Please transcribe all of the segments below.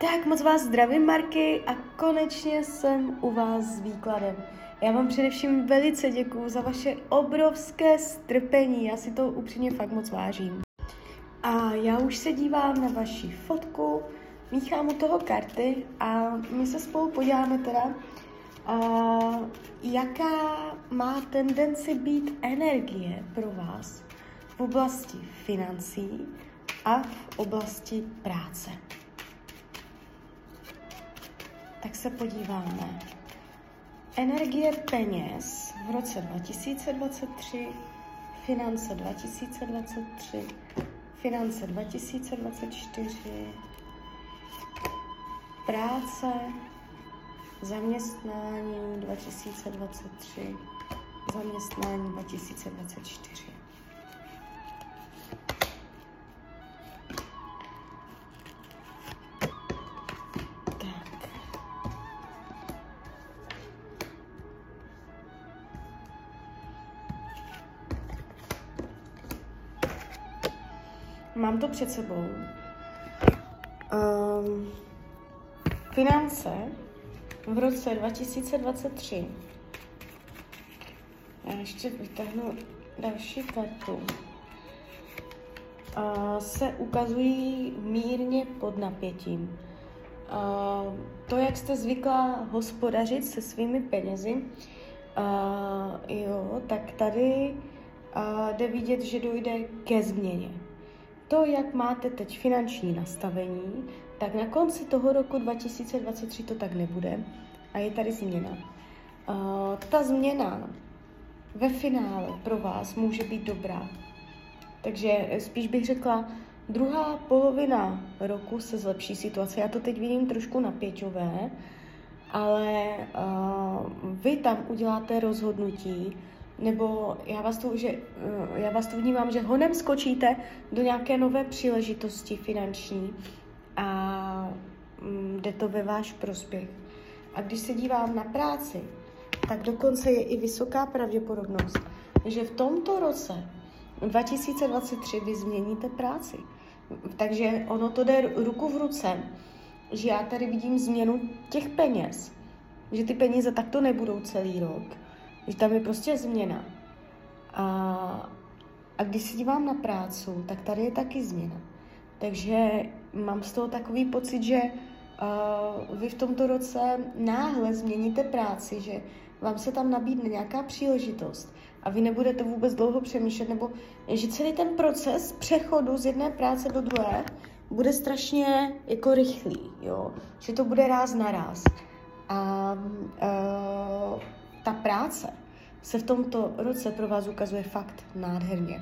Tak moc vás zdravím, Marky, a konečně jsem u vás s výkladem. Já vám především velice děkuju za vaše obrovské strpení, já si to upřímně fakt moc vážím. A já už se dívám na vaši fotku, míchám u toho karty a my se spolu podíváme teda, a jaká má tendenci být energie pro vás v oblasti financí a v oblasti práce. Tak se podíváme. Energie peněz v roce 2023, finance 2023, finance 2024, práce, zaměstnání 2023, zaměstnání 2024. Mám to před sebou. Um, finance v roce 2023. Já ještě vytáhnu další kartu. Uh, se ukazují mírně pod napětím. Uh, to, jak jste zvykla hospodařit se svými penězi, uh, jo, tak tady uh, jde vidět, že dojde ke změně. To, jak máte teď finanční nastavení, tak na konci toho roku 2023 to tak nebude a je tady změna. Uh, ta změna ve finále pro vás může být dobrá. Takže spíš bych řekla, druhá polovina roku se zlepší situace. Já to teď vidím trošku napěťové, ale uh, vy tam uděláte rozhodnutí, nebo já vás, tu, že, uh, já vás tu vnímám, že honem skočíte do nějaké nové příležitosti finanční a um, jde to ve váš prospěch. A když se dívám na práci, tak dokonce je i vysoká pravděpodobnost, že v tomto roce 2023 vy změníte práci. Takže ono to jde ruku v ruce, že já tady vidím změnu těch peněz, že ty peníze takto nebudou celý rok, že tam je prostě změna. A, a když se dívám na prácu, tak tady je taky změna. Takže mám z toho takový pocit, že uh, vy v tomto roce náhle změníte práci, že vám se tam nabídne nějaká příležitost a vy nebudete vůbec dlouho přemýšlet, nebo že celý ten proces přechodu z jedné práce do druhé bude strašně jako rychlý, jo? že to bude ráz na ráz. A uh, ta práce se v tomto roce pro vás ukazuje fakt nádherně.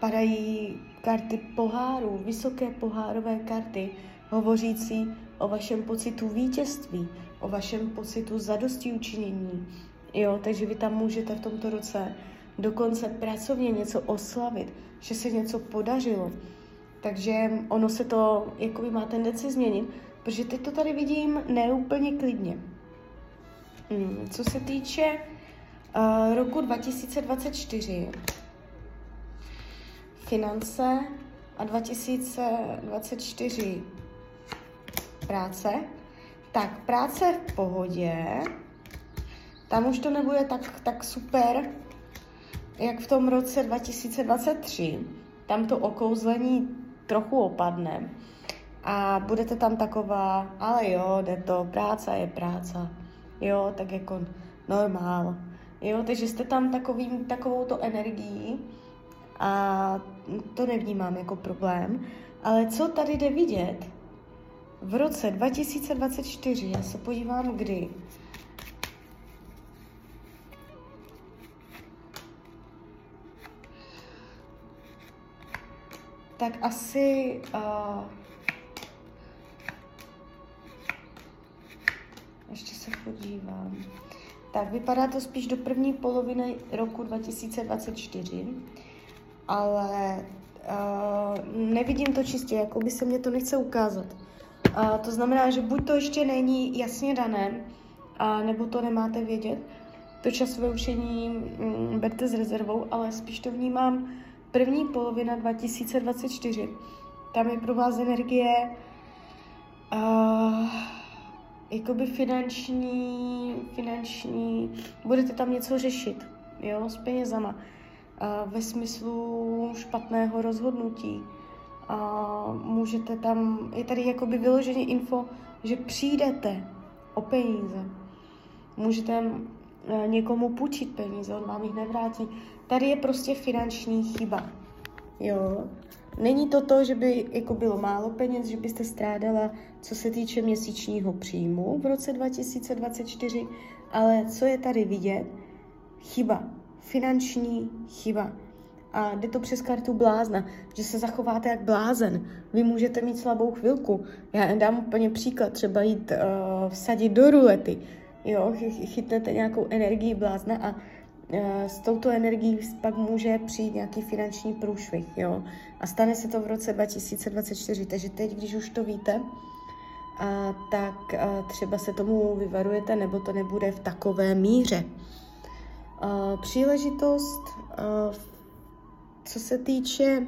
Padají karty pohárů, vysoké pohárové karty, hovořící o vašem pocitu vítězství, o vašem pocitu zadosti učinění. Jo, takže vy tam můžete v tomto roce dokonce pracovně něco oslavit, že se něco podařilo. Takže ono se to jako má tendenci změnit, protože teď to tady vidím neúplně klidně. Hmm, co se týče uh, roku 2024, finance a 2024 práce, tak práce v pohodě, tam už to nebude tak, tak super, jak v tom roce 2023. Tam to okouzlení trochu opadne. A budete tam taková, ale jo, jde to, práce je práce, jo, tak jako normál, jo, takže jste tam takovým, takovou to energií a to nevnímám jako problém, ale co tady jde vidět, v roce 2024, já se podívám kdy, tak asi uh, ještě se podívám. Tak vypadá to spíš do první poloviny roku 2024, ale uh, nevidím to čistě, jako by se mě to nechce ukázat. Uh, to znamená, že buď to ještě není jasně dané, a nebo to nemáte vědět. To časové učení mm, berte s rezervou, ale spíš to vnímám první polovina 2024. Tam je pro vás energie uh, jakoby finanční, finanční, budete tam něco řešit, jo, s penězama, uh, ve smyslu špatného rozhodnutí. Uh, můžete tam, je tady jakoby vyloženě info, že přijdete o peníze. Můžete uh, někomu půjčit peníze, on vám jich nevrátí. Tady je prostě finanční chyba. Jo. Není to to, že by jako bylo málo peněz, že byste strádala, co se týče měsíčního příjmu v roce 2024, ale co je tady vidět? Chyba. Finanční chyba. A jde to přes kartu blázna, že se zachováte jak blázen. Vy můžete mít slabou chvilku. Já dám úplně příklad, třeba jít uh, vsadit do rulety. Jo, chytnete nějakou energii blázna a s touto energií pak může přijít nějaký finanční průšvih, jo. A stane se to v roce 2024, takže teď, když už to víte, a, tak a, třeba se tomu vyvarujete, nebo to nebude v takové míře. A, příležitost, a, co se týče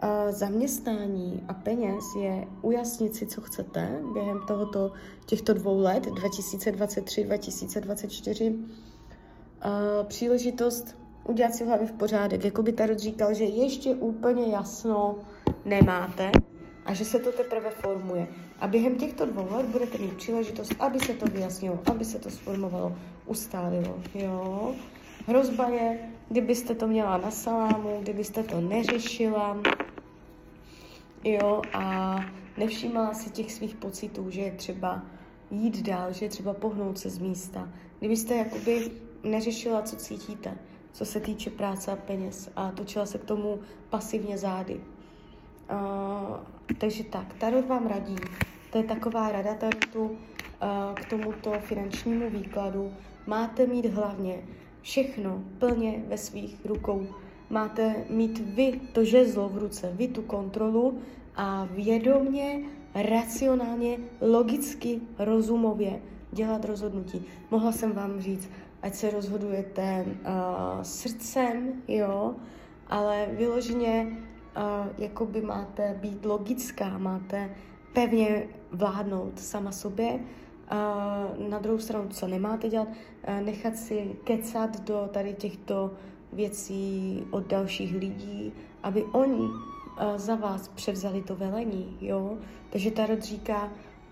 a, zaměstnání a peněz, je ujasnit si, co chcete během tohoto, těchto dvou let, 2023-2024, uh, příležitost udělat si hlavy v pořádek. Jako by Tarot říkal, že ještě úplně jasno nemáte a že se to teprve formuje. A během těchto dvou let budete mít příležitost, aby se to vyjasnilo, aby se to sformovalo, ustálilo. Jo? Hrozba je, kdybyste to měla na salámu, kdybyste to neřešila, jo, a nevšímala si těch svých pocitů, že je třeba jít dál, že je třeba pohnout se z místa. Kdybyste jakoby neřešila, co cítíte, co se týče práce a peněz a točila se k tomu pasivně zády. Uh, takže tak, Tarot vám radí, to je taková rada Tarotu uh, k tomuto finančnímu výkladu. Máte mít hlavně všechno plně ve svých rukou. Máte mít vy to žezlo v ruce, vy tu kontrolu a vědomně, racionálně, logicky, rozumově dělat rozhodnutí. Mohla jsem vám říct, ať se rozhodujete uh, srdcem, jo, ale vyloženě uh, jako by máte být logická, máte pevně vládnout sama sobě, uh, na druhou stranu, co nemáte dělat, uh, nechat si kecat do tady těchto věcí od dalších lidí, aby oni uh, za vás převzali to velení, jo. Takže Tarot říká,